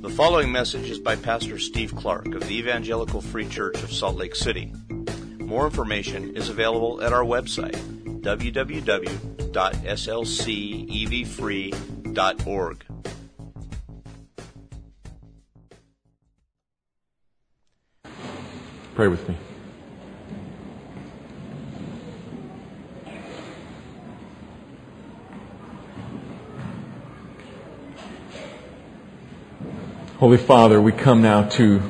The following message is by Pastor Steve Clark of the Evangelical Free Church of Salt Lake City. More information is available at our website, www.slcevfree.org. Pray with me. Holy Father, we come now to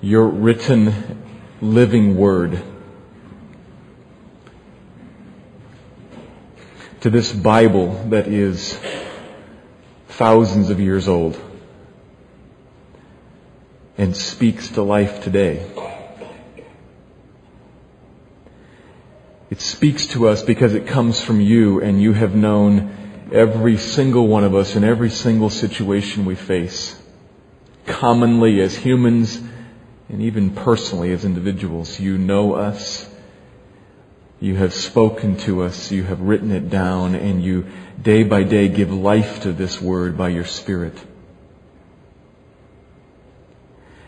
your written living word. To this Bible that is thousands of years old and speaks to life today. It speaks to us because it comes from you and you have known every single one of us in every single situation we face, commonly as humans and even personally as individuals. You know us. You have spoken to us. You have written it down and you day by day give life to this word by your spirit.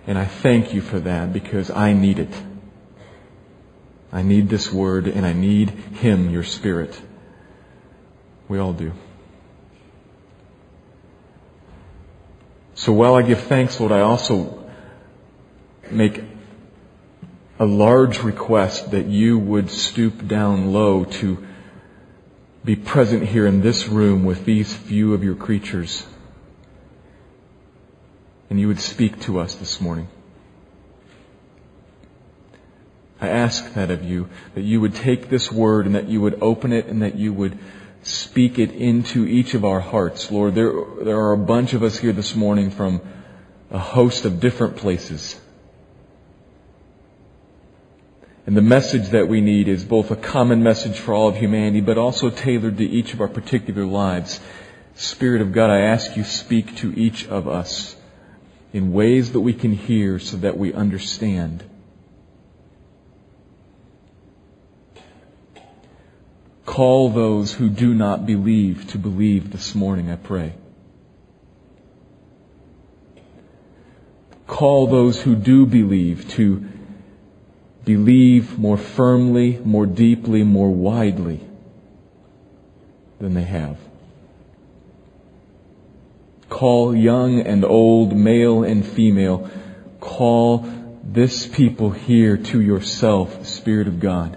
And I thank you for that because I need it. I need this word and I need Him, your Spirit. We all do. So while I give thanks, Lord, I also make a large request that you would stoop down low to be present here in this room with these few of your creatures. And you would speak to us this morning. I ask that of you, that you would take this word and that you would open it and that you would speak it into each of our hearts. Lord, there, there are a bunch of us here this morning from a host of different places. And the message that we need is both a common message for all of humanity, but also tailored to each of our particular lives. Spirit of God, I ask you speak to each of us in ways that we can hear so that we understand. Call those who do not believe to believe this morning, I pray. Call those who do believe to believe more firmly, more deeply, more widely than they have. Call young and old, male and female. Call this people here to yourself, Spirit of God.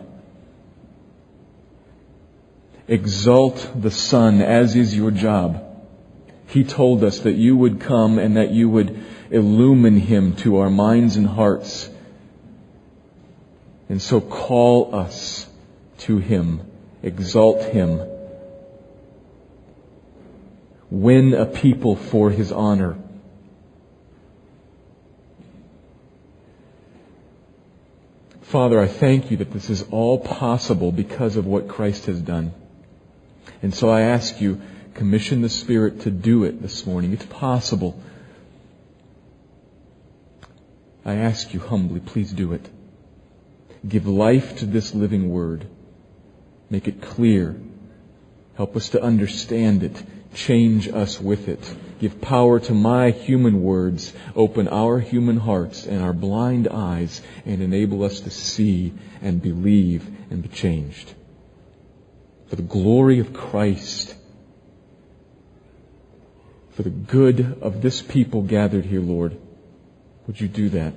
Exalt the Son as is your job. He told us that you would come and that you would illumine Him to our minds and hearts. And so call us to Him. Exalt Him. Win a people for His honor. Father, I thank you that this is all possible because of what Christ has done. And so I ask you, commission the Spirit to do it this morning. It's possible. I ask you humbly, please do it. Give life to this living word. Make it clear. Help us to understand it. Change us with it. Give power to my human words. Open our human hearts and our blind eyes and enable us to see and believe and be changed for the glory of Christ, for the good of this people gathered here, Lord. Would you do that?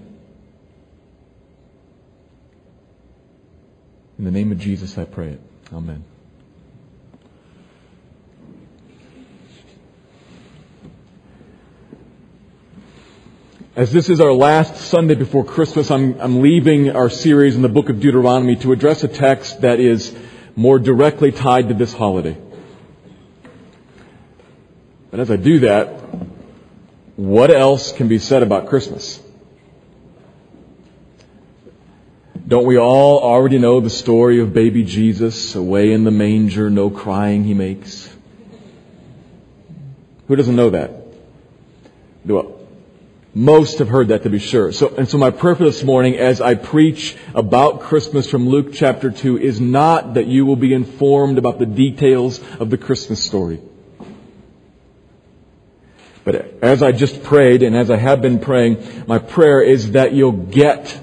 In the name of Jesus, I pray it. Amen. As this is our last Sunday before Christmas, I'm, I'm leaving our series in the book of Deuteronomy to address a text that is more directly tied to this holiday. But as I do that, what else can be said about Christmas? Don't we all already know the story of baby Jesus away in the manger, no crying he makes? Who doesn't know that? Most have heard that to be sure. So, and so my prayer for this morning as I preach about Christmas from Luke chapter 2 is not that you will be informed about the details of the Christmas story. But as I just prayed and as I have been praying, my prayer is that you'll get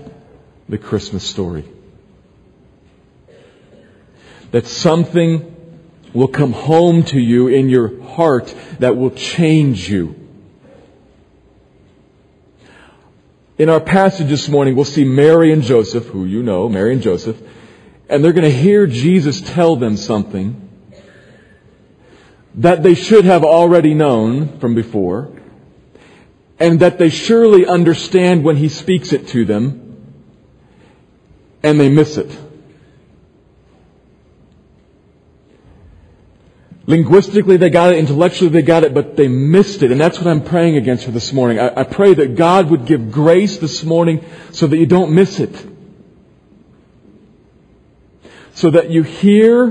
the Christmas story. That something will come home to you in your heart that will change you. In our passage this morning, we'll see Mary and Joseph, who you know, Mary and Joseph, and they're going to hear Jesus tell them something that they should have already known from before, and that they surely understand when he speaks it to them, and they miss it. Linguistically, they got it. Intellectually, they got it, but they missed it. And that's what I'm praying against for this morning. I, I, pray that God would give grace this morning so that you don't miss it. So that you hear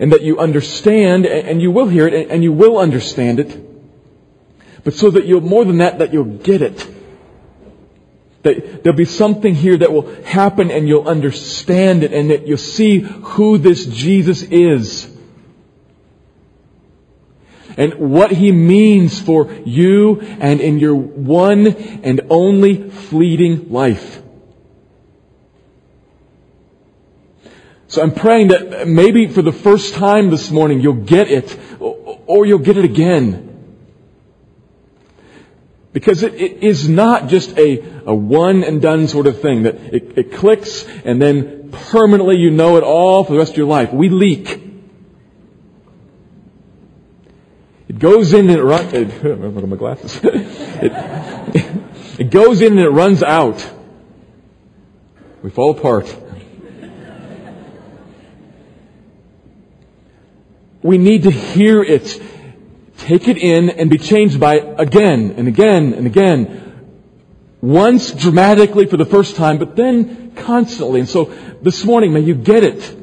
and that you understand, and you will hear it, and you will understand it. But so that you'll, more than that, that you'll get it. That there'll be something here that will happen and you'll understand it and that you'll see who this Jesus is and what He means for you and in your one and only fleeting life. So I'm praying that maybe for the first time this morning you'll get it or you'll get it again. Because it, it is not just a, a one and done sort of thing that it, it clicks and then permanently you know it all for the rest of your life. We leak. It goes in and it runs. Look at my glasses. it, it goes in and it runs out. We fall apart. We need to hear it, take it in, and be changed by it again and again and again. Once dramatically for the first time, but then constantly. And so this morning, may you get it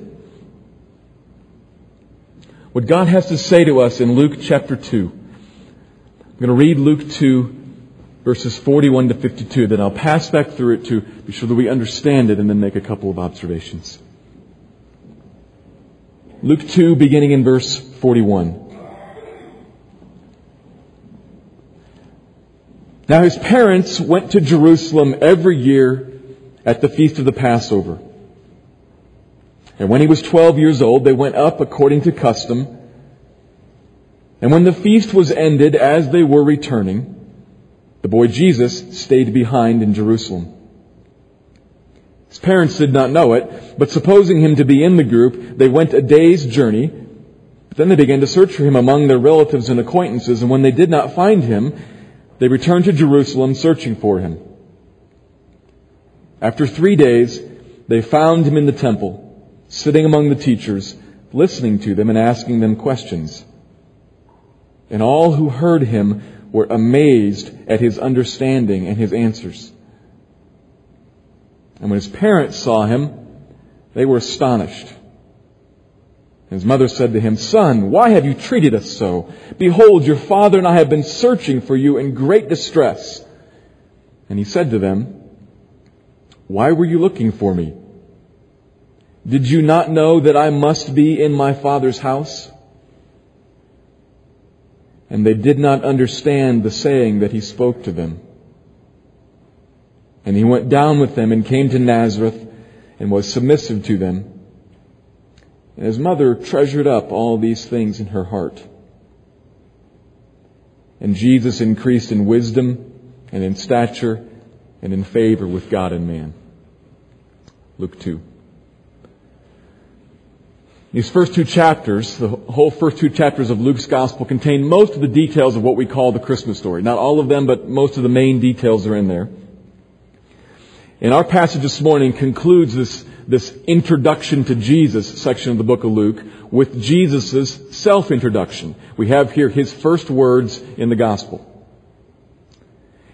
what God has to say to us in Luke chapter 2. I'm going to read Luke 2, verses 41 to 52. Then I'll pass back through it to be sure that we understand it and then make a couple of observations. Luke 2, beginning in verse 41. Now his parents went to Jerusalem every year at the feast of the Passover. And when he was 12 years old, they went up according to custom. And when the feast was ended, as they were returning, the boy Jesus stayed behind in Jerusalem. His parents did not know it, but supposing him to be in the group, they went a day's journey. But then they began to search for him among their relatives and acquaintances, and when they did not find him, they returned to Jerusalem searching for him. After three days, they found him in the temple sitting among the teachers, listening to them and asking them questions. And all who heard him were amazed at his understanding and his answers. And when his parents saw him, they were astonished. His mother said to him, Son, why have you treated us so? Behold, your father and I have been searching for you in great distress. And he said to them, Why were you looking for me? Did you not know that I must be in my Father's house? And they did not understand the saying that he spoke to them. And he went down with them and came to Nazareth and was submissive to them. And his mother treasured up all these things in her heart. And Jesus increased in wisdom and in stature and in favor with God and man. Luke 2. These first two chapters, the whole first two chapters of Luke's gospel contain most of the details of what we call the Christmas story. Not all of them, but most of the main details are in there. And our passage this morning concludes this, this introduction to Jesus section of the book of Luke with Jesus' self-introduction. We have here his first words in the gospel.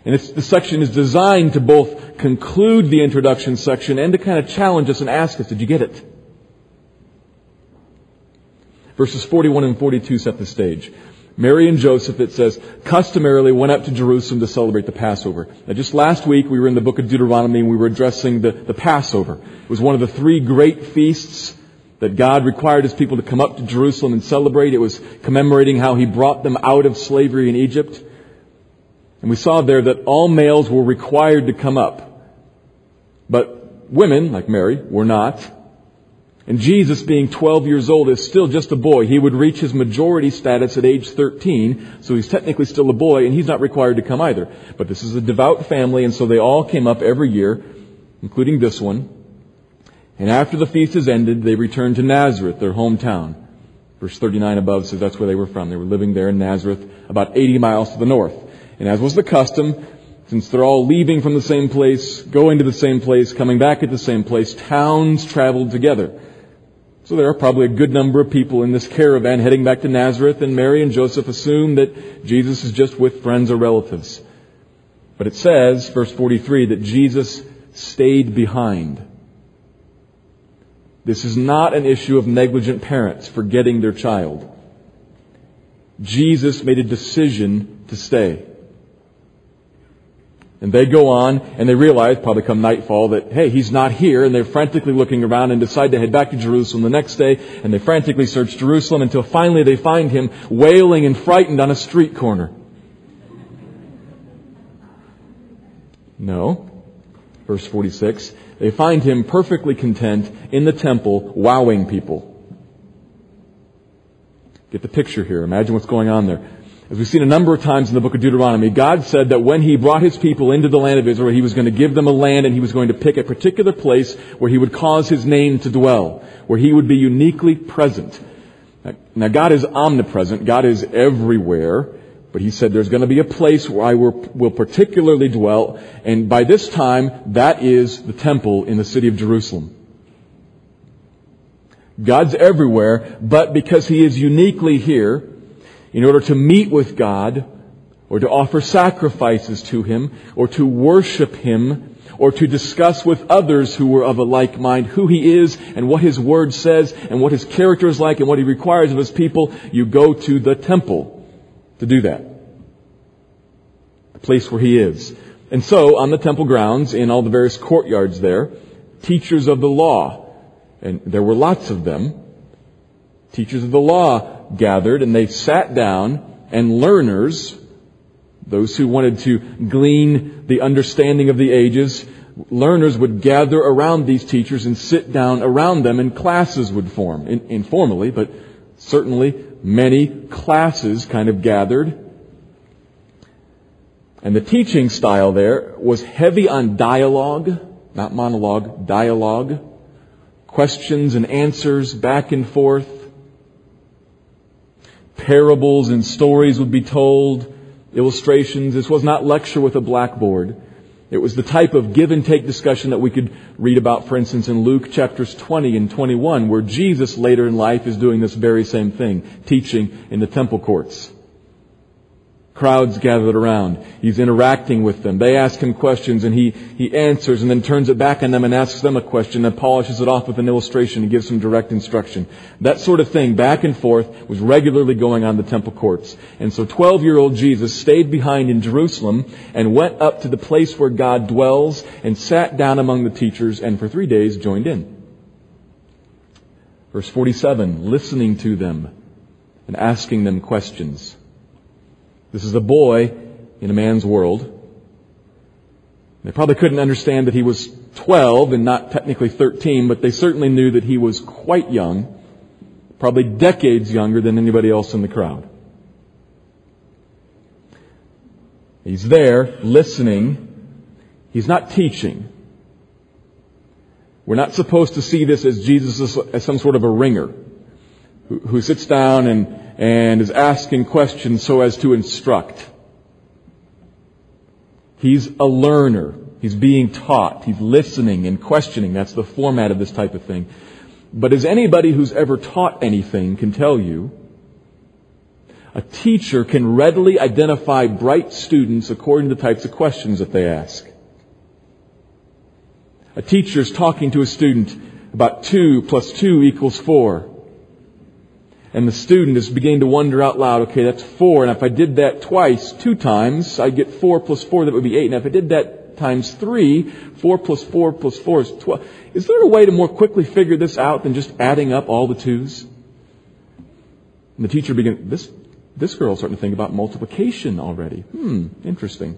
And the section is designed to both conclude the introduction section and to kind of challenge us and ask us, did you get it? Verses 41 and 42 set the stage. Mary and Joseph, it says, customarily went up to Jerusalem to celebrate the Passover. Now just last week we were in the book of Deuteronomy and we were addressing the, the Passover. It was one of the three great feasts that God required his people to come up to Jerusalem and celebrate. It was commemorating how he brought them out of slavery in Egypt. And we saw there that all males were required to come up. But women, like Mary, were not. And Jesus, being 12 years old, is still just a boy. He would reach his majority status at age 13, so he's technically still a boy, and he's not required to come either. But this is a devout family, and so they all came up every year, including this one. And after the feast is ended, they returned to Nazareth, their hometown. Verse 39 above says that's where they were from. They were living there in Nazareth, about 80 miles to the north. And as was the custom, since they're all leaving from the same place, going to the same place, coming back at the same place, towns traveled together. So there are probably a good number of people in this caravan heading back to Nazareth, and Mary and Joseph assume that Jesus is just with friends or relatives. But it says, verse 43, that Jesus stayed behind. This is not an issue of negligent parents forgetting their child. Jesus made a decision to stay. And they go on and they realize, probably come nightfall, that, hey, he's not here. And they're frantically looking around and decide to head back to Jerusalem the next day. And they frantically search Jerusalem until finally they find him wailing and frightened on a street corner. No. Verse 46. They find him perfectly content in the temple, wowing people. Get the picture here. Imagine what's going on there. As we've seen a number of times in the book of Deuteronomy, God said that when He brought His people into the land of Israel, He was going to give them a land and He was going to pick a particular place where He would cause His name to dwell, where He would be uniquely present. Now God is omnipresent, God is everywhere, but he said there's going to be a place where I will particularly dwell, and by this time, that is the temple in the city of Jerusalem. God's everywhere, but because he is uniquely here, in order to meet with God, or to offer sacrifices to him, or to worship him, or to discuss with others who were of a like mind who he is and what his word says and what his character is like and what he requires of his people, you go to the temple to do that. The place where he is. And so, on the temple grounds, in all the various courtyards there, teachers of the law, and there were lots of them, teachers of the law gathered and they sat down and learners, those who wanted to glean the understanding of the ages, learners would gather around these teachers and sit down around them and classes would form, in, informally, but certainly many classes kind of gathered. And the teaching style there was heavy on dialogue, not monologue, dialogue, questions and answers back and forth. Parables and stories would be told, illustrations. This was not lecture with a blackboard. It was the type of give and take discussion that we could read about, for instance, in Luke chapters 20 and 21, where Jesus later in life is doing this very same thing, teaching in the temple courts. Crowds gathered around. He's interacting with them. They ask him questions and he, he answers and then turns it back on them and asks them a question and polishes it off with an illustration and gives some direct instruction. That sort of thing, back and forth, was regularly going on the temple courts. And so 12 year old Jesus stayed behind in Jerusalem and went up to the place where God dwells and sat down among the teachers and for three days joined in. Verse 47, listening to them and asking them questions. This is a boy in a man's world. They probably couldn't understand that he was 12 and not technically 13, but they certainly knew that he was quite young, probably decades younger than anybody else in the crowd. He's there listening. He's not teaching. We're not supposed to see this as Jesus as some sort of a ringer who, sits down and and is asking questions so as to instruct. He's a learner. He's being taught. He's listening and questioning. That's the format of this type of thing. But as anybody who's ever taught anything can tell you, a teacher can readily identify bright students according to the types of questions that they ask. A teacher is talking to a student about 2 plus 2 equals 4 and the student is beginning to wonder out loud, okay, that's four, and if I did that twice, two times, I'd get four plus four, that would be eight. And if I did that times three, four plus four plus four is twelve. Is there a way to more quickly figure this out than just adding up all the twos? And the teacher begins, this, This girl's starting to think about multiplication already. Hmm, interesting.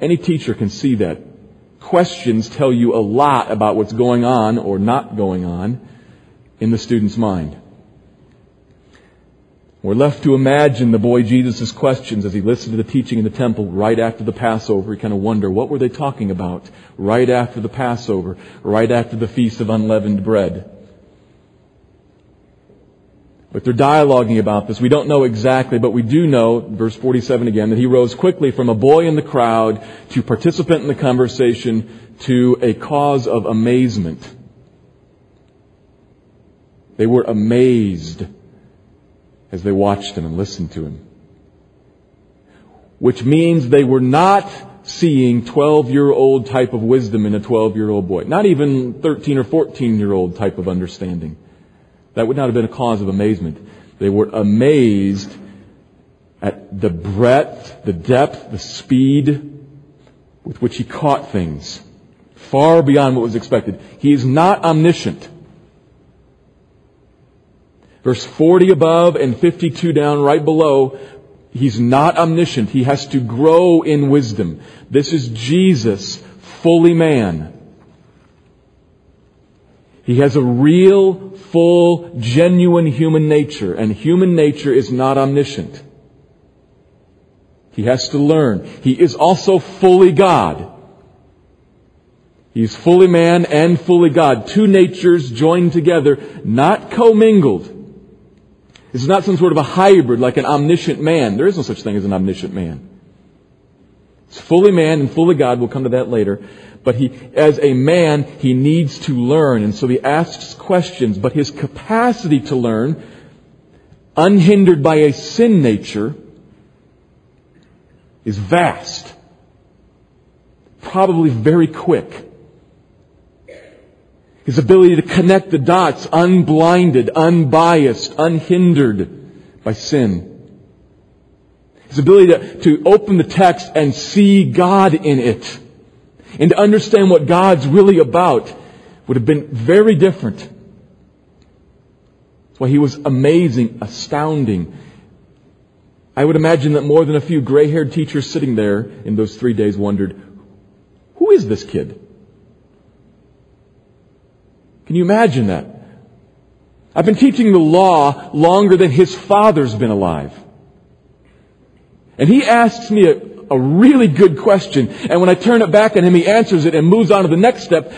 Any teacher can see that. Questions tell you a lot about what's going on or not going on in the student's mind. We're left to imagine the boy Jesus' questions as he listened to the teaching in the temple right after the Passover. You kind of wonder, what were they talking about right after the Passover, right after the Feast of Unleavened Bread? But they're dialoguing about this. We don't know exactly, but we do know, verse 47 again, that he rose quickly from a boy in the crowd to participant in the conversation to a cause of amazement. They were amazed as they watched him and listened to him. Which means they were not seeing 12 year old type of wisdom in a 12 year old boy. Not even 13 or 14 year old type of understanding. That would not have been a cause of amazement. They were amazed at the breadth, the depth, the speed with which he caught things. Far beyond what was expected. He is not omniscient. Verse 40 above and 52 down right below, he's not omniscient. He has to grow in wisdom. This is Jesus, fully man. He has a real, full, genuine human nature, and human nature is not omniscient. He has to learn. He is also fully God. He's fully man and fully God. Two natures joined together, not commingled. Is not some sort of a hybrid like an omniscient man. There is no such thing as an omniscient man. It's fully man and fully God. We'll come to that later. But he, as a man, he needs to learn. And so he asks questions. But his capacity to learn, unhindered by a sin nature, is vast. Probably very quick. His ability to connect the dots unblinded, unbiased, unhindered by sin. His ability to, to open the text and see God in it and to understand what God's really about would have been very different. That's why he was amazing, astounding. I would imagine that more than a few gray-haired teachers sitting there in those three days wondered, who is this kid? Can you imagine that? I've been teaching the law longer than his father's been alive. And he asks me a, a really good question. And when I turn it back on him, he answers it and moves on to the next step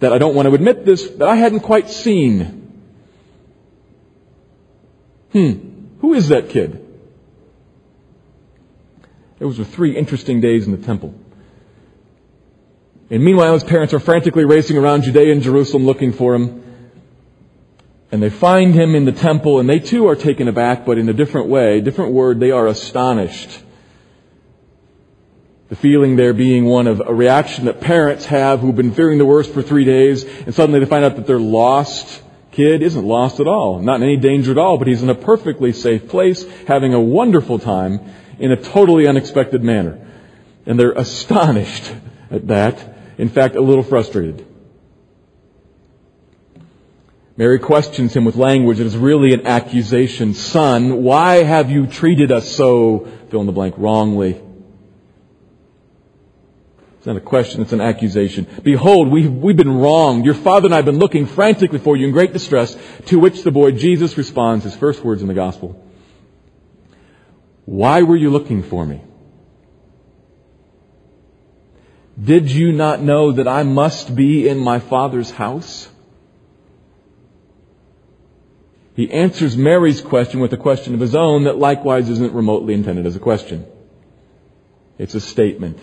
that I don't want to admit this, that I hadn't quite seen. Hmm. Who is that kid? Those were three interesting days in the temple. And meanwhile, his parents are frantically racing around Judea and Jerusalem looking for him. And they find him in the temple, and they too are taken aback, but in a different way, different word, they are astonished. The feeling there being one of a reaction that parents have who've been fearing the worst for three days, and suddenly they find out that their lost kid isn't lost at all, not in any danger at all, but he's in a perfectly safe place, having a wonderful time in a totally unexpected manner. And they're astonished at that in fact, a little frustrated. Mary questions him with language that is really an accusation. Son, why have you treated us so, fill in the blank, wrongly? It's not a question, it's an accusation. Behold, we've, we've been wronged. Your father and I have been looking frantically for you in great distress, to which the boy Jesus responds, his first words in the gospel. Why were you looking for me? Did you not know that I must be in my Father's house? He answers Mary's question with a question of his own that likewise isn't remotely intended as a question. It's a statement.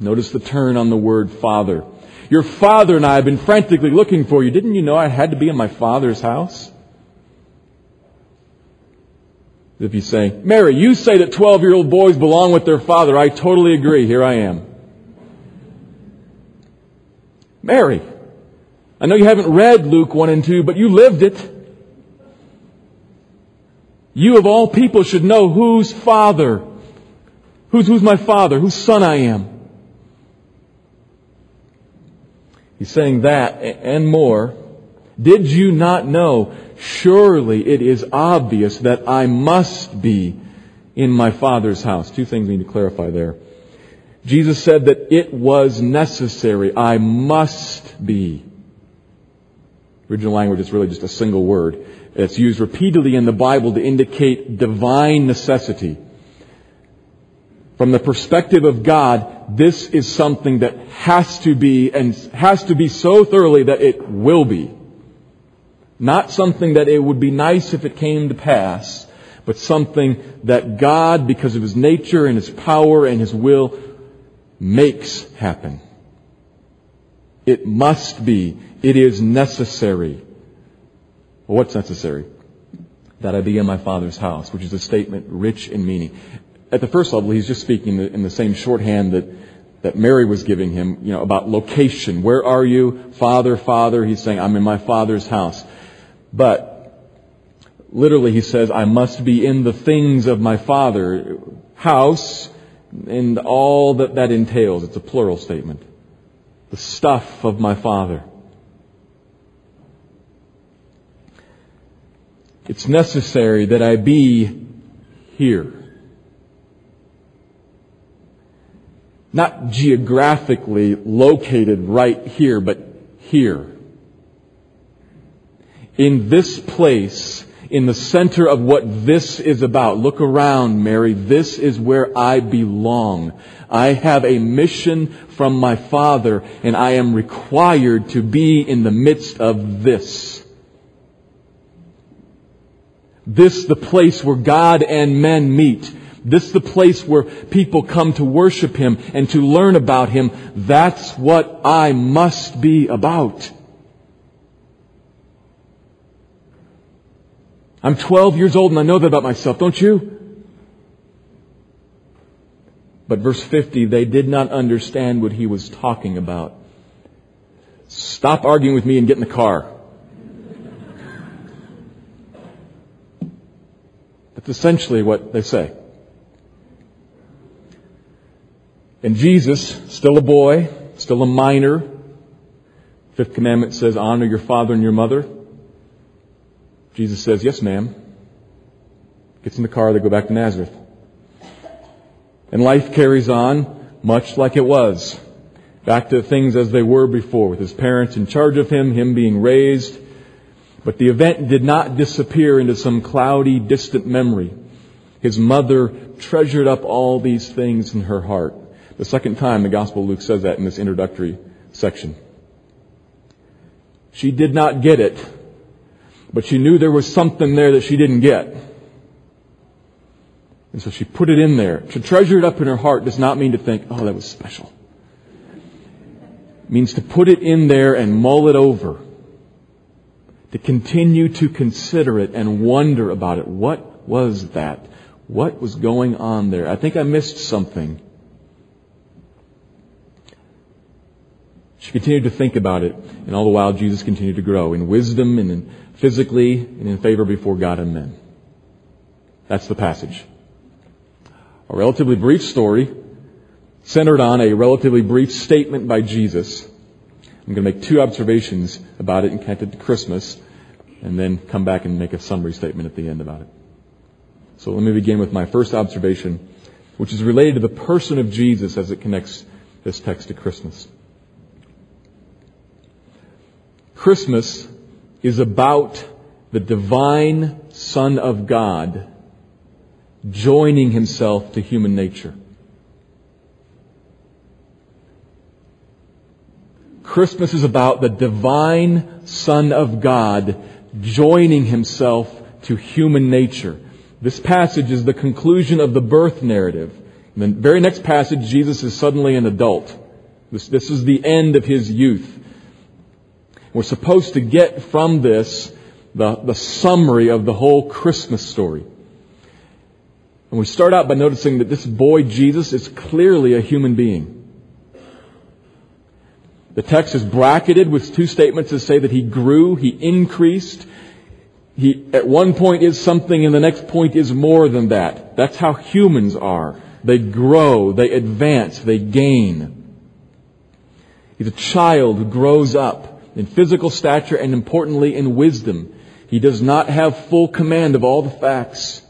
Notice the turn on the word Father. Your father and I have been frantically looking for you. Didn't you know I had to be in my Father's house? If you say, Mary, you say that 12 year old boys belong with their father. I totally agree. Here I am. Mary. I know you haven't read Luke 1 and 2, but you lived it. You of all people should know whose father, who's, who's my father, whose son I am. He's saying that and more. Did you not know? Surely it is obvious that I must be in my Father's house. Two things we need to clarify there. Jesus said that it was necessary. I must be. Original language is really just a single word. It's used repeatedly in the Bible to indicate divine necessity. From the perspective of God, this is something that has to be and has to be so thoroughly that it will be. Not something that it would be nice if it came to pass, but something that God, because of His nature and His power and His will, makes happen. It must be. It is necessary. Well, what's necessary? That I be in my Father's house, which is a statement rich in meaning. At the first level, he's just speaking in the same shorthand that, that Mary was giving him, you know, about location. Where are you? Father, Father. He's saying, I'm in my Father's house. But, literally he says, I must be in the things of my Father. House, and all that that entails. It's a plural statement. The stuff of my Father. It's necessary that I be here. Not geographically located right here, but here. In this place in the center of what this is about. Look around, Mary. This is where I belong. I have a mission from my Father, and I am required to be in the midst of this. This the place where God and men meet. This the place where people come to worship Him and to learn about Him. That's what I must be about. I'm 12 years old and I know that about myself, don't you? But verse 50, they did not understand what he was talking about. Stop arguing with me and get in the car. That's essentially what they say. And Jesus, still a boy, still a minor, fifth commandment says, honor your father and your mother. Jesus says, Yes, ma'am. Gets in the car, they go back to Nazareth. And life carries on much like it was. Back to things as they were before, with his parents in charge of him, him being raised. But the event did not disappear into some cloudy, distant memory. His mother treasured up all these things in her heart. The second time the Gospel of Luke says that in this introductory section. She did not get it but she knew there was something there that she didn't get. And so she put it in there. To treasure it up in her heart does not mean to think, oh, that was special. It means to put it in there and mull it over. To continue to consider it and wonder about it. What was that? What was going on there? I think I missed something. She continued to think about it, and all the while Jesus continued to grow in wisdom and in physically and in favor before God and men. That's the passage. A relatively brief story centered on a relatively brief statement by Jesus. I'm going to make two observations about it and connect it to Christmas and then come back and make a summary statement at the end about it. So let me begin with my first observation, which is related to the person of Jesus as it connects this text to Christmas. Christmas is about the divine Son of God joining himself to human nature. Christmas is about the divine Son of God joining himself to human nature. This passage is the conclusion of the birth narrative. In the very next passage, Jesus is suddenly an adult. This, this is the end of his youth. We're supposed to get from this the, the summary of the whole Christmas story. And we start out by noticing that this boy Jesus is clearly a human being. The text is bracketed with two statements that say that he grew, he increased. He at one point is something and the next point is more than that. That's how humans are. They grow, they advance, they gain. He's a child who grows up in physical stature and importantly in wisdom. He does not have full command of all the facts.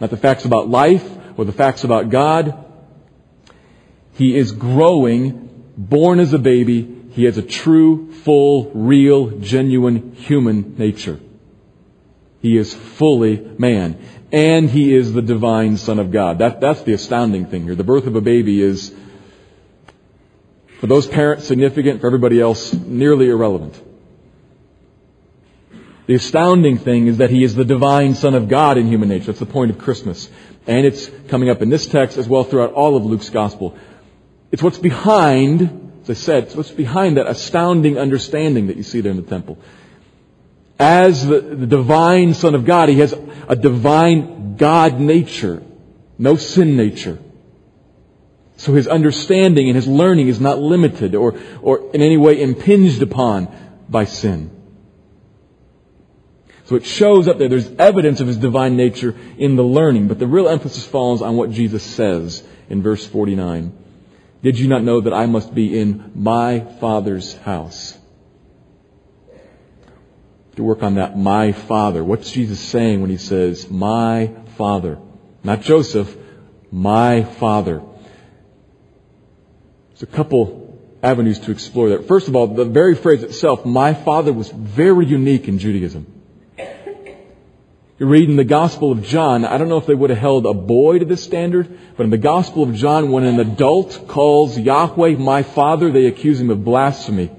Not the facts about life or the facts about God. He is growing, born as a baby. He has a true, full, real, genuine human nature. He is fully man. And he is the divine Son of God. That, that's the astounding thing here. The birth of a baby is, for those parents, significant. For everybody else, nearly irrelevant. The astounding thing is that he is the divine Son of God in human nature. That's the point of Christmas. And it's coming up in this text as well throughout all of Luke's Gospel. It's what's behind, as I said, it's what's behind that astounding understanding that you see there in the temple as the, the divine Son of God, he has a divine God nature, no sin nature. So his understanding and his learning is not limited or, or in any way impinged upon by sin. So it shows up there. There's evidence of his divine nature in the learning, but the real emphasis falls on what Jesus says in verse 49. Did you not know that I must be in my Father's house? to work on that my father. What's Jesus saying when he says my father? Not Joseph, my father. There's a couple avenues to explore there. First of all, the very phrase itself, my father, was very unique in Judaism. You read in the Gospel of John, I don't know if they would have held a boy to this standard, but in the Gospel of John, when an adult calls Yahweh my father, they accuse him of blasphemy.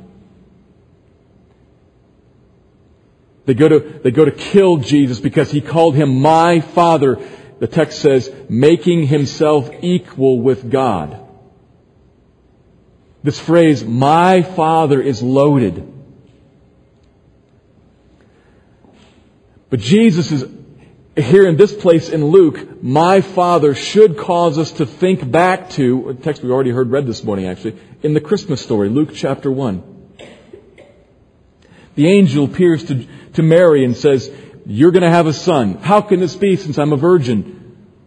They go to, they go to kill Jesus because he called him my father. The text says, making himself equal with God. This phrase, my father, is loaded. But Jesus is here in this place in Luke, my father should cause us to think back to, a text we already heard read this morning actually, in the Christmas story, Luke chapter 1. The angel appears to, to Mary and says, You're going to have a son. How can this be since I'm a virgin?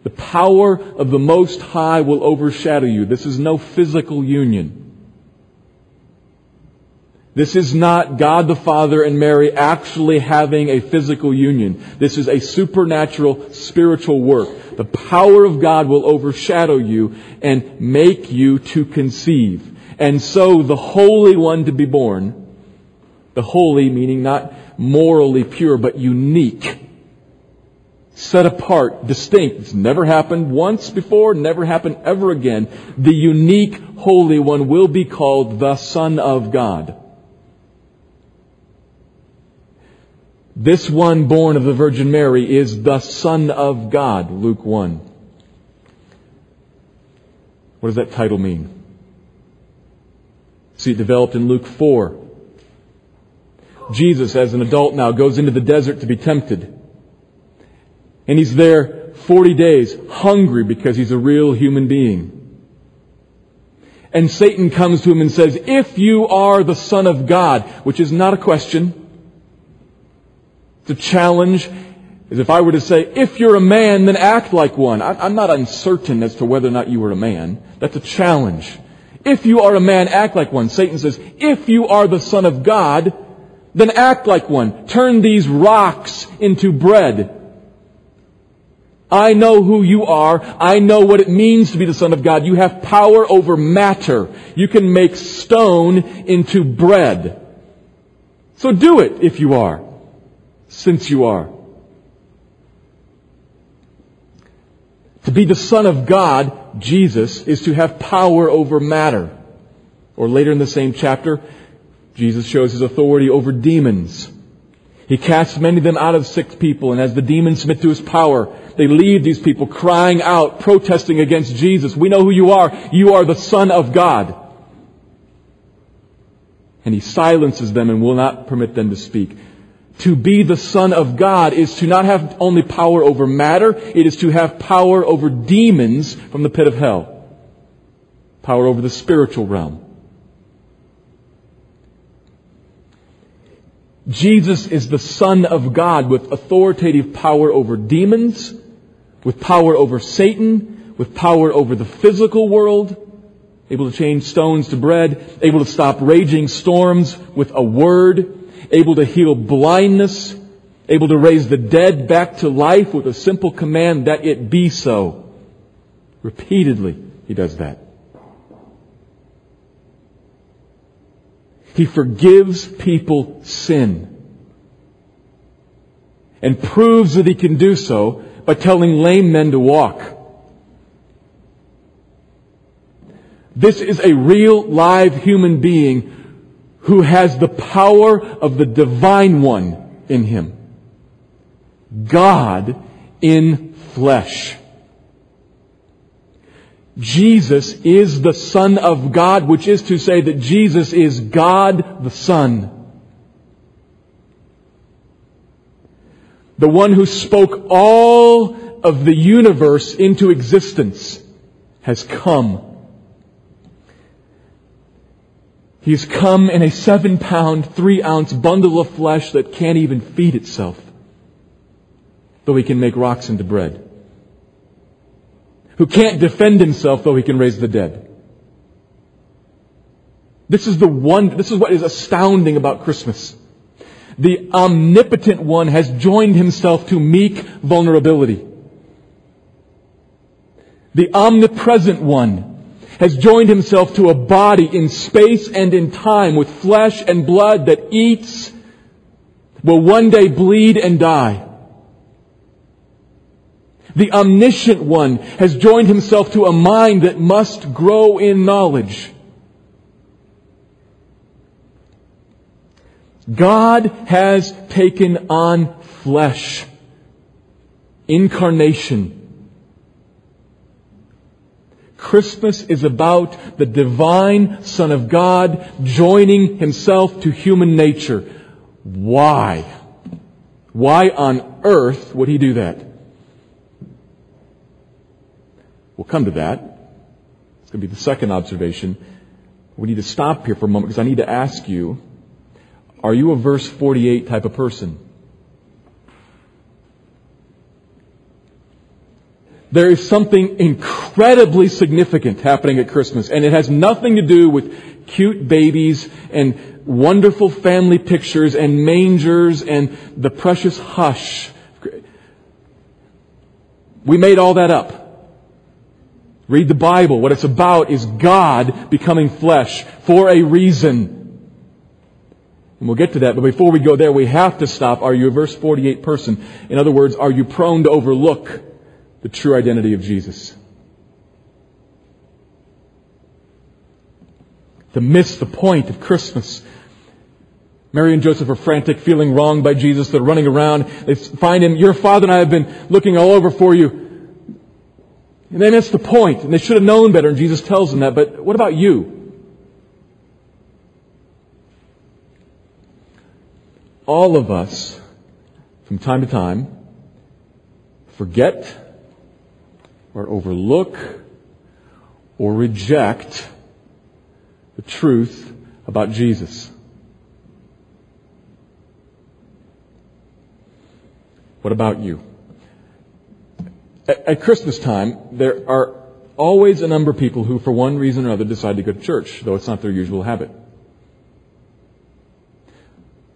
The power of the Most High will overshadow you. This is no physical union. This is not God the Father and Mary actually having a physical union. This is a supernatural spiritual work. The power of God will overshadow you and make you to conceive. And so the Holy One to be born the holy meaning not morally pure, but unique. Set apart, distinct. It's never happened once before, never happened ever again. The unique Holy One will be called the Son of God. This one born of the Virgin Mary is the Son of God, Luke 1. What does that title mean? See it developed in Luke 4. Jesus, as an adult now, goes into the desert to be tempted. And he's there 40 days, hungry because he's a real human being. And Satan comes to him and says, if you are the Son of God, which is not a question, a challenge, is if I were to say, if you're a man, then act like one. I'm not uncertain as to whether or not you are a man. That's a challenge. If you are a man, act like one. Satan says, if you are the Son of God, then act like one. Turn these rocks into bread. I know who you are. I know what it means to be the Son of God. You have power over matter. You can make stone into bread. So do it if you are, since you are. To be the Son of God, Jesus, is to have power over matter. Or later in the same chapter, Jesus shows his authority over demons. He casts many of them out of sick people, and as the demons submit to his power, they leave these people crying out, protesting against Jesus. We know who you are. You are the Son of God. And he silences them and will not permit them to speak. To be the Son of God is to not have only power over matter, it is to have power over demons from the pit of hell. Power over the spiritual realm. Jesus is the Son of God with authoritative power over demons, with power over Satan, with power over the physical world, able to change stones to bread, able to stop raging storms with a word, able to heal blindness, able to raise the dead back to life with a simple command that it be so. Repeatedly, he does that. He forgives people sin and proves that he can do so by telling lame men to walk. This is a real live human being who has the power of the divine one in him. God in flesh. Jesus is the Son of God, which is to say that Jesus is God the Son. The one who spoke all of the universe into existence has come. He has come in a seven pound, three ounce bundle of flesh that can't even feed itself, though he can make rocks into bread. Who can't defend himself, though he can raise the dead. This is the one, this is what is astounding about Christmas the omnipotent one has joined himself to meek vulnerability. The omnipresent one has joined himself to a body in space and in time with flesh and blood that eats, will one day bleed and die. The omniscient one has joined himself to a mind that must grow in knowledge. God has taken on flesh. Incarnation. Christmas is about the divine Son of God joining himself to human nature. Why? Why on earth would he do that? We'll come to that. It's going to be the second observation. We need to stop here for a moment because I need to ask you, are you a verse 48 type of person? There is something incredibly significant happening at Christmas, and it has nothing to do with cute babies and wonderful family pictures and mangers and the precious hush. We made all that up. Read the Bible. What it's about is God becoming flesh for a reason. And we'll get to that, but before we go there, we have to stop. Are you a verse 48 person? In other words, are you prone to overlook the true identity of Jesus? To miss the point of Christmas. Mary and Joseph are frantic, feeling wronged by Jesus. They're running around. They find him. Your father and I have been looking all over for you. And they miss the point, and they should have known better, and Jesus tells them that. But what about you? all of us, from time to time, forget or overlook or reject the truth about Jesus. What about you? At, at, Christmas time, there are always a number of people who, for one reason or other, decide to go to church, though it's not their usual habit.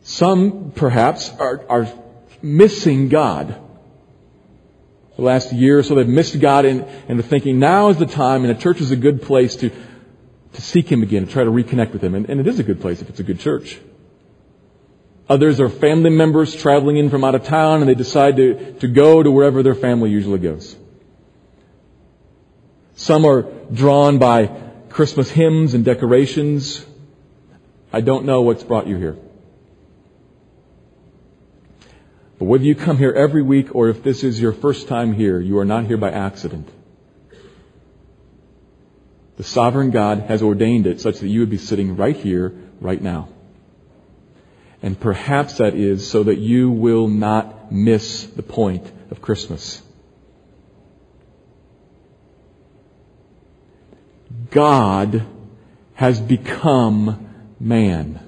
Some, perhaps, are, are missing God. The last year or so, they've missed God and, and they're thinking now is the time, and the church is a good place to, to seek Him again, to try to reconnect with Him. And, and it is a good place if it's a good church. Others are family members traveling in from out of town and they decide to, to go to wherever their family usually goes. Some are drawn by Christmas hymns and decorations. I don't know what's brought you here. But whether you come here every week or if this is your first time here, you are not here by accident. The sovereign God has ordained it such that you would be sitting right here, right now. And perhaps that is so that you will not miss the point of Christmas. God has become man.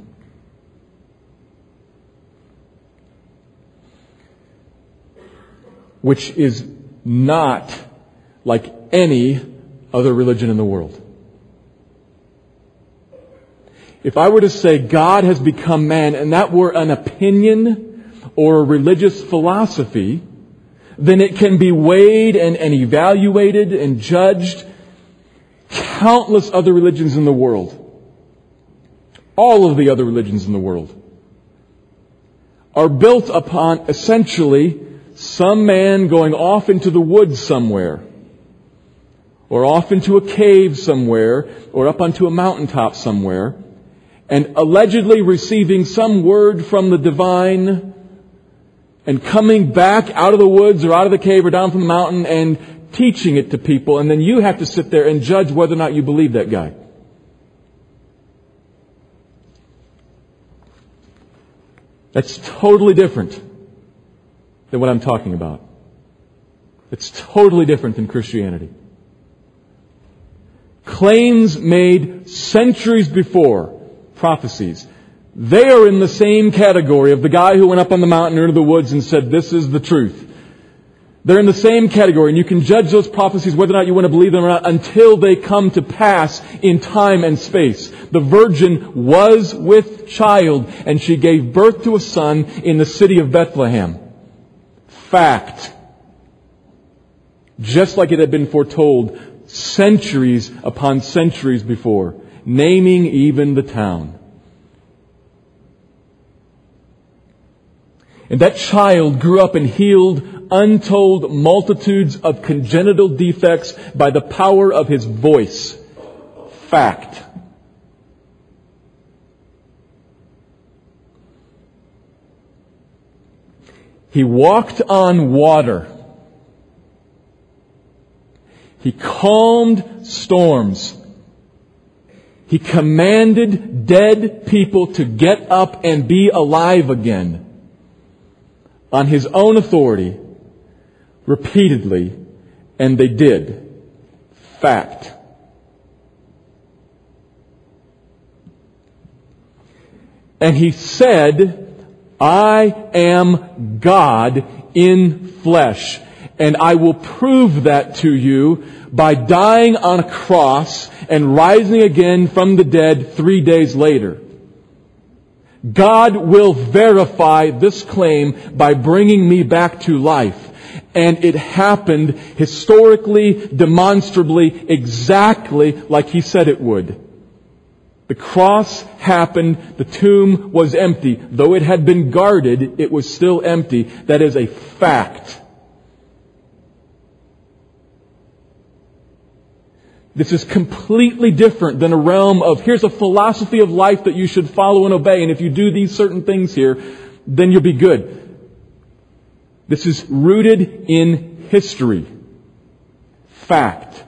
Which is not like any other religion in the world. If I were to say God has become man and that were an opinion or a religious philosophy, then it can be weighed and, and evaluated and judged. Countless other religions in the world, all of the other religions in the world, are built upon essentially some man going off into the woods somewhere, or off into a cave somewhere, or up onto a mountaintop somewhere, and allegedly receiving some word from the divine, and coming back out of the woods or out of the cave or down from the mountain and teaching it to people, and then you have to sit there and judge whether or not you believe that guy. That's totally different than what I'm talking about. It's totally different than Christianity. Claims made centuries before, prophecies, they are in the same category of the guy who went up on the mountain or into the woods and said, this is the truth. They're in the same category, and you can judge those prophecies whether or not you want to believe them or not until they come to pass in time and space. The virgin was with child, and she gave birth to a son in the city of Bethlehem. Fact. Just like it had been foretold centuries upon centuries before, naming even the town. And that child grew up and healed untold multitudes of congenital defects by the power of his voice. Fact. He walked on water. He calmed storms. He commanded dead people to get up and be alive again on his own authority repeatedly, and they did. Fact. And he said, I am God in flesh, and I will prove that to you by dying on a cross and rising again from the dead three days later. God will verify this claim by bringing me back to life. And it happened historically, demonstrably, exactly like he said it would. The cross happened, the tomb was empty. Though it had been guarded, it was still empty. That is a fact. This is completely different than a realm of here's a philosophy of life that you should follow and obey, and if you do these certain things here, then you'll be good. This is rooted in history. Fact.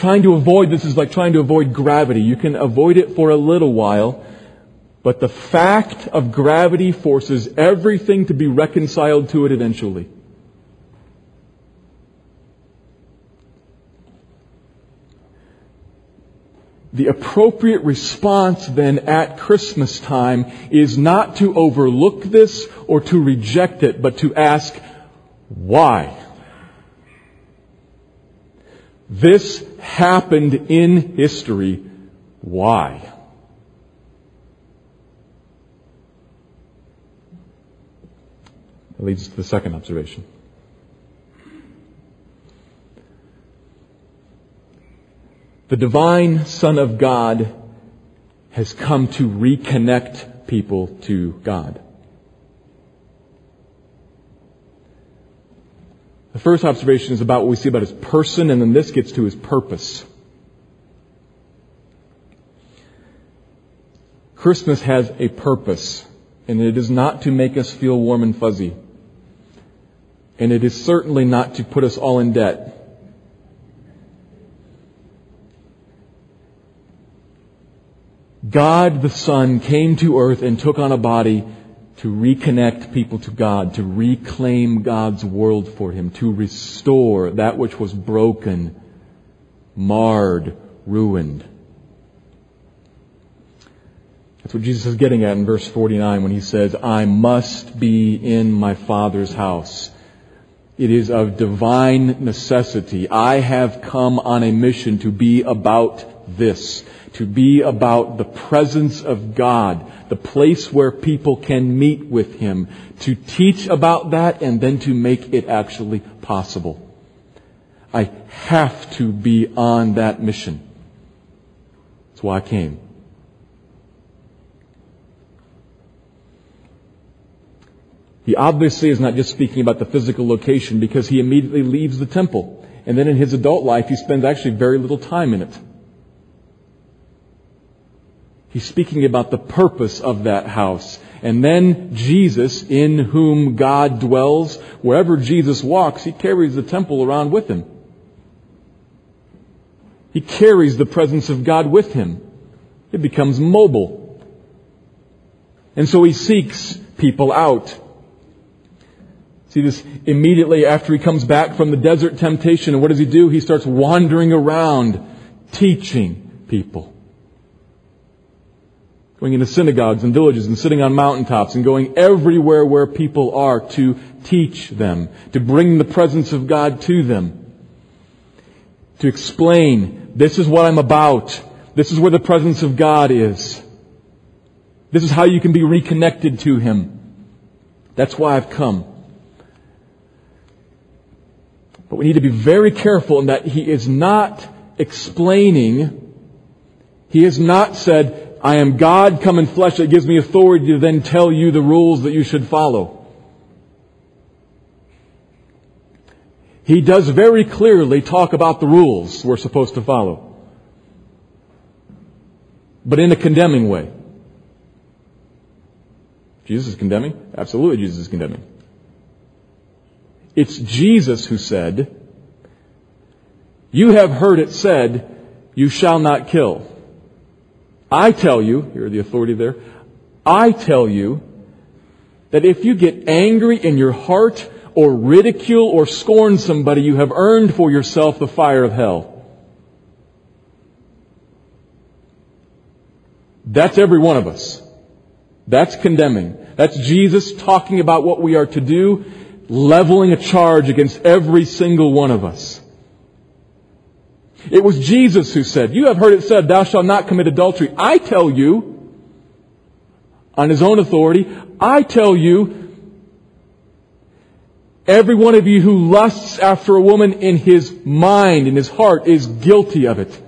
Trying to avoid this is like trying to avoid gravity. You can avoid it for a little while, but the fact of gravity forces everything to be reconciled to it eventually. The appropriate response then at Christmas time is not to overlook this or to reject it, but to ask, why? This happened in history. Why? That leads to the second observation. The divine Son of God has come to reconnect people to God. The first observation is about what we see about his person, and then this gets to his purpose. Christmas has a purpose, and it is not to make us feel warm and fuzzy. And it is certainly not to put us all in debt. God the Son came to earth and took on a body to reconnect people to God, to reclaim God's world for him, to restore that which was broken, marred, ruined. That's what Jesus is getting at in verse 49 when he says, I must be in my Father's house. It is of divine necessity. I have come on a mission to be about this, to be about the presence of God, the place where people can meet with Him, to teach about that and then to make it actually possible. I have to be on that mission. That's why I came. He obviously is not just speaking about the physical location because he immediately leaves the temple. And then in his adult life, he spends actually very little time in it. He's speaking about the purpose of that house. And then Jesus, in whom God dwells, wherever Jesus walks, he carries the temple around with him. He carries the presence of God with him. It becomes mobile. And so he seeks people out. See this immediately after he comes back from the desert temptation. And what does he do? He starts wandering around teaching people. Going into synagogues and villages and sitting on mountaintops and going everywhere where people are to teach them, to bring the presence of God to them, to explain, this is what I'm about. This is where the presence of God is. This is how you can be reconnected to Him. That's why I've come. But we need to be very careful in that he is not explaining, he has not said, I am God come in flesh that gives me authority to then tell you the rules that you should follow. He does very clearly talk about the rules we're supposed to follow. But in a condemning way. Jesus is condemning? Absolutely Jesus is condemning. It's Jesus who said, You have heard it said, You shall not kill. I tell you, here the authority there, I tell you that if you get angry in your heart or ridicule or scorn somebody, you have earned for yourself the fire of hell. That's every one of us. That's condemning. That's Jesus talking about what we are to do leveling a charge against every single one of us. It was Jesus who said, You have heard it said, Thou shalt not commit adultery. I tell you, on his own authority, I tell you, every one of you who lusts after a woman in his mind, in his heart, is guilty of it.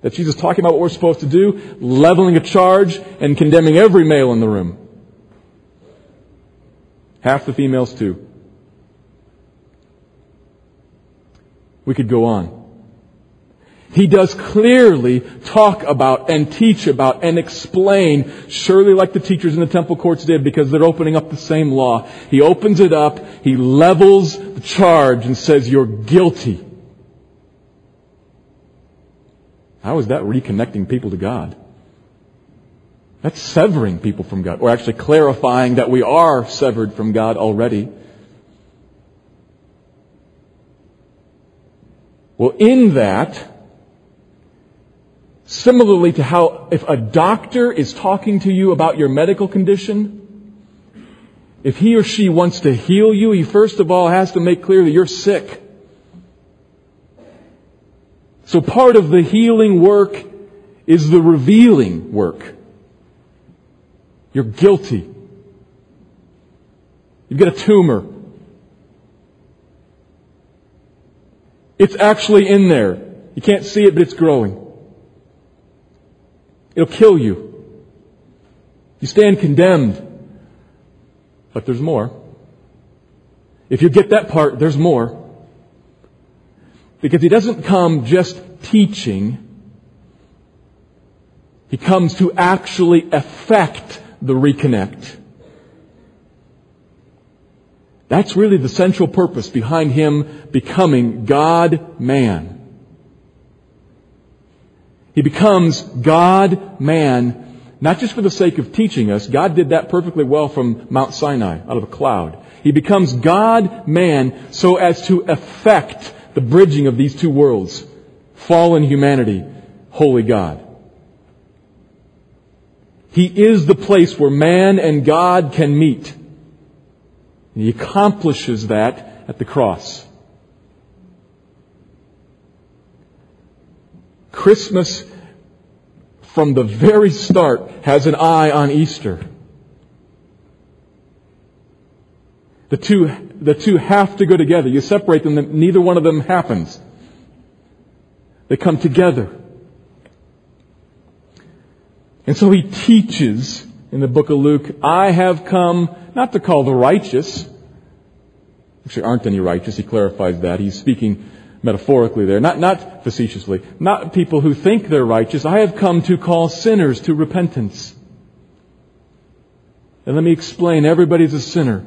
That Jesus is talking about what we're supposed to do, leveling a charge and condemning every male in the room. Half the females too. We could go on. He does clearly talk about and teach about and explain, surely like the teachers in the temple courts did because they're opening up the same law. He opens it up, he levels the charge and says, you're guilty. How is that reconnecting people to God? That's severing people from God, or actually clarifying that we are severed from God already. Well, in that, similarly to how if a doctor is talking to you about your medical condition, if he or she wants to heal you, he first of all has to make clear that you're sick. So part of the healing work is the revealing work. You're guilty. You've got a tumor. It's actually in there. You can't see it, but it's growing. It'll kill you. You stand condemned. But there's more. If you get that part, there's more. Because he doesn't come just teaching. He comes to actually affect the reconnect. That's really the central purpose behind him becoming God man. He becomes God man, not just for the sake of teaching us. God did that perfectly well from Mount Sinai, out of a cloud. He becomes God man so as to effect the bridging of these two worlds. Fallen humanity, holy God. He is the place where man and God can meet. He accomplishes that at the cross. Christmas, from the very start, has an eye on Easter. The two, the two have to go together. You separate them, neither one of them happens. They come together. And so he teaches in the book of Luke, I have come not to call the righteous. Actually, aren't any righteous. He clarifies that. He's speaking metaphorically there, not, not facetiously. Not people who think they're righteous. I have come to call sinners to repentance. And let me explain. Everybody's a sinner.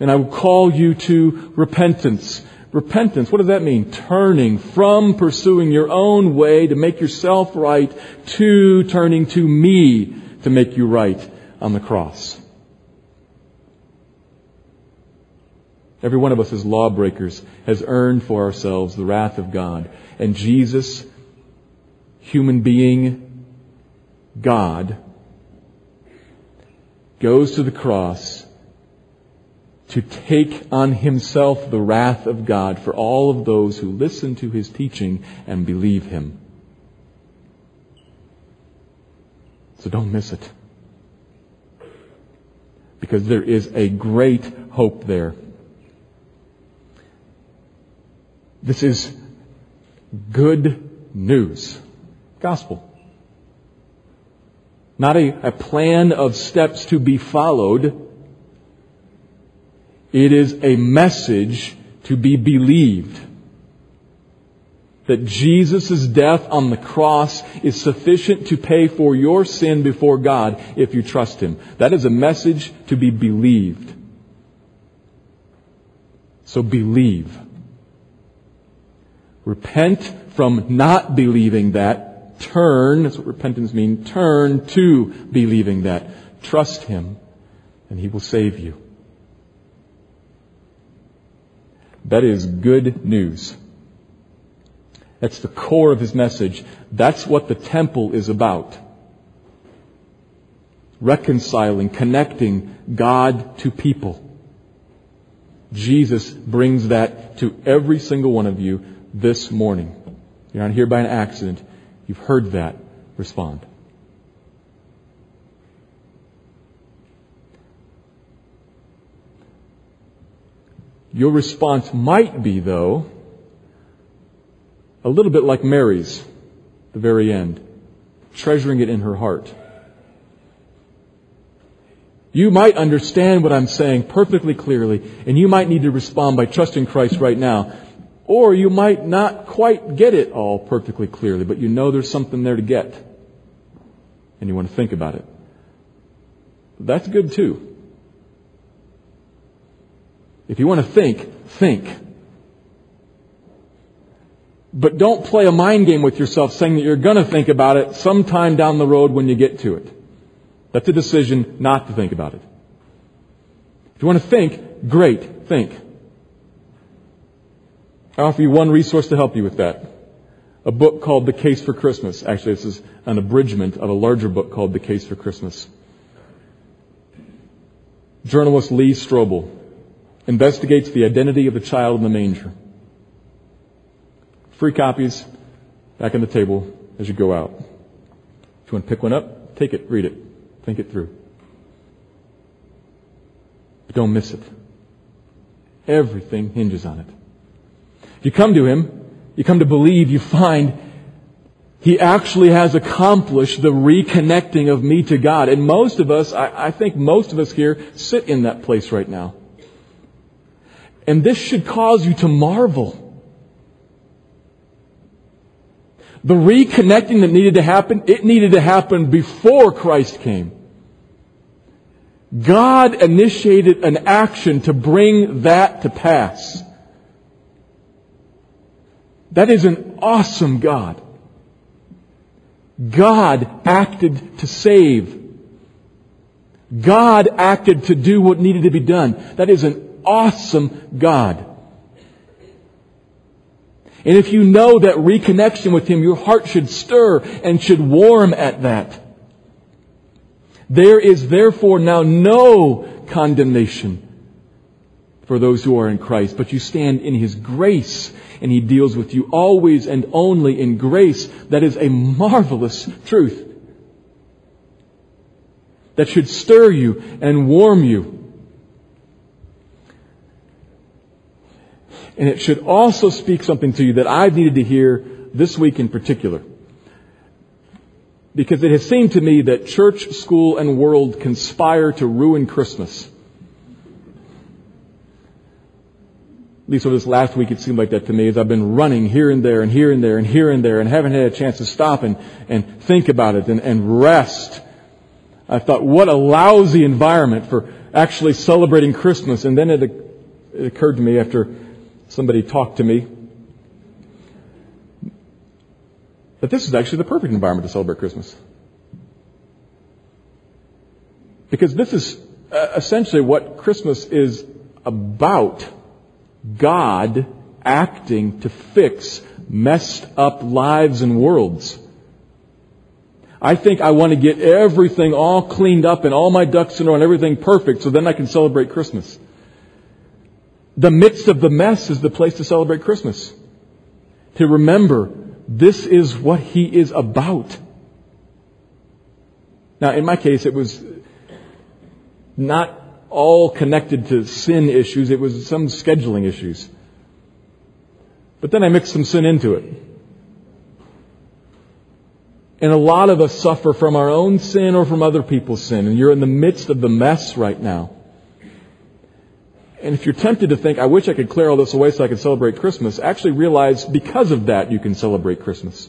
And I will call you to repentance. Repentance, what does that mean? Turning from pursuing your own way to make yourself right to turning to me to make you right on the cross. Every one of us as lawbreakers has earned for ourselves the wrath of God. And Jesus, human being, God, goes to the cross to take on himself the wrath of God for all of those who listen to his teaching and believe him. So don't miss it. Because there is a great hope there. This is good news. Gospel. Not a, a plan of steps to be followed. It is a message to be believed. That Jesus' death on the cross is sufficient to pay for your sin before God if you trust Him. That is a message to be believed. So believe. Repent from not believing that. Turn, that's what repentance means, turn to believing that. Trust Him, and He will save you. That is good news. That's the core of his message. That's what the temple is about. Reconciling, connecting God to people. Jesus brings that to every single one of you this morning. You're not here by an accident. You've heard that. Respond. Your response might be, though, a little bit like Mary's, the very end, treasuring it in her heart. You might understand what I'm saying perfectly clearly, and you might need to respond by trusting Christ right now. Or you might not quite get it all perfectly clearly, but you know there's something there to get. And you want to think about it. That's good too. If you want to think, think. But don't play a mind game with yourself saying that you're going to think about it sometime down the road when you get to it. That's a decision not to think about it. If you want to think, great, think. I offer you one resource to help you with that. A book called The Case for Christmas. Actually, this is an abridgment of a larger book called The Case for Christmas. Journalist Lee Strobel investigates the identity of the child in the manger. Free copies back on the table as you go out. If you want to pick one up, take it, read it, think it through. But don't miss it. Everything hinges on it. You come to Him, you come to believe, you find He actually has accomplished the reconnecting of me to God. And most of us, I, I think most of us here sit in that place right now. And this should cause you to marvel. The reconnecting that needed to happen, it needed to happen before Christ came. God initiated an action to bring that to pass. That is an awesome God. God acted to save. God acted to do what needed to be done. That is an awesome God. And if you know that reconnection with Him, your heart should stir and should warm at that. There is therefore now no condemnation for those who are in Christ, but you stand in His grace and He deals with you always and only in grace. That is a marvelous truth that should stir you and warm you. And it should also speak something to you that I've needed to hear this week in particular. Because it has seemed to me that church, school, and world conspire to ruin Christmas. At least over this last week it seemed like that to me as I've been running here and there and here and there and here and there and haven't had a chance to stop and, and think about it and, and rest. I thought, what a lousy environment for actually celebrating Christmas. And then it, it occurred to me after somebody talked to me that this is actually the perfect environment to celebrate Christmas. Because this is uh, essentially what Christmas is about. God acting to fix messed up lives and worlds. I think I want to get everything all cleaned up and all my ducks in a row and everything perfect so then I can celebrate Christmas. The midst of the mess is the place to celebrate Christmas. To remember this is what He is about. Now, in my case, it was not all connected to sin issues. It was some scheduling issues. But then I mixed some sin into it. And a lot of us suffer from our own sin or from other people's sin. And you're in the midst of the mess right now. And if you're tempted to think, I wish I could clear all this away so I could celebrate Christmas, actually realize because of that you can celebrate Christmas.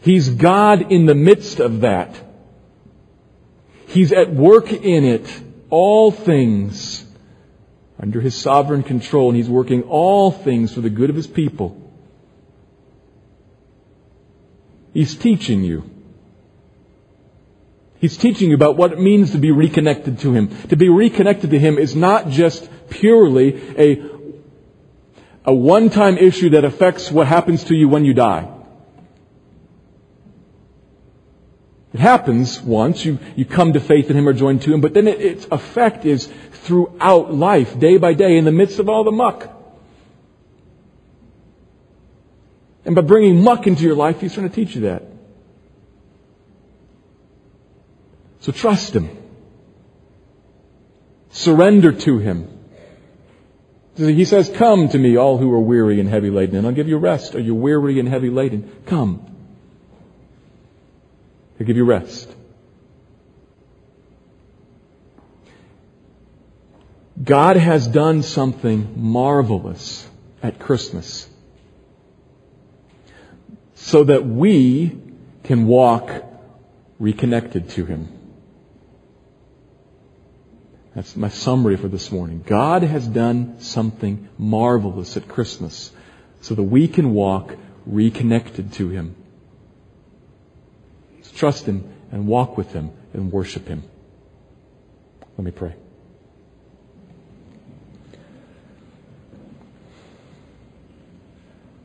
He's God in the midst of that. He's at work in it, all things under His sovereign control, and He's working all things for the good of His people. He's teaching you. He's teaching you about what it means to be reconnected to Him. To be reconnected to Him is not just purely a, a one-time issue that affects what happens to you when you die. It happens once, you, you come to faith in Him or join to Him, but then it, its effect is throughout life, day by day, in the midst of all the muck. And by bringing muck into your life, He's trying to teach you that. So trust Him. Surrender to Him. He says, Come to me, all who are weary and heavy laden, and I'll give you rest. Are you weary and heavy laden? Come. Give you rest. God has done something marvelous at Christmas so that we can walk reconnected to Him. That's my summary for this morning. God has done something marvelous at Christmas so that we can walk reconnected to Him. Trust Him and walk with Him and worship Him. Let me pray.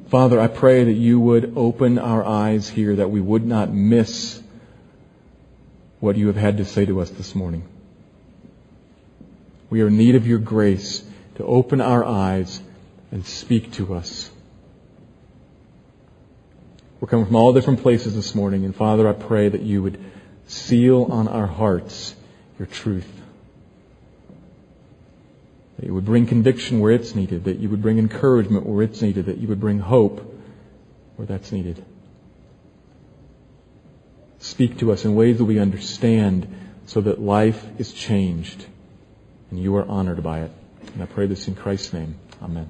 Father, I pray that you would open our eyes here, that we would not miss what you have had to say to us this morning. We are in need of your grace to open our eyes and speak to us. We're coming from all different places this morning, and Father, I pray that you would seal on our hearts your truth. That you would bring conviction where it's needed, that you would bring encouragement where it's needed, that you would bring hope where that's needed. Speak to us in ways that we understand so that life is changed and you are honored by it. And I pray this in Christ's name. Amen.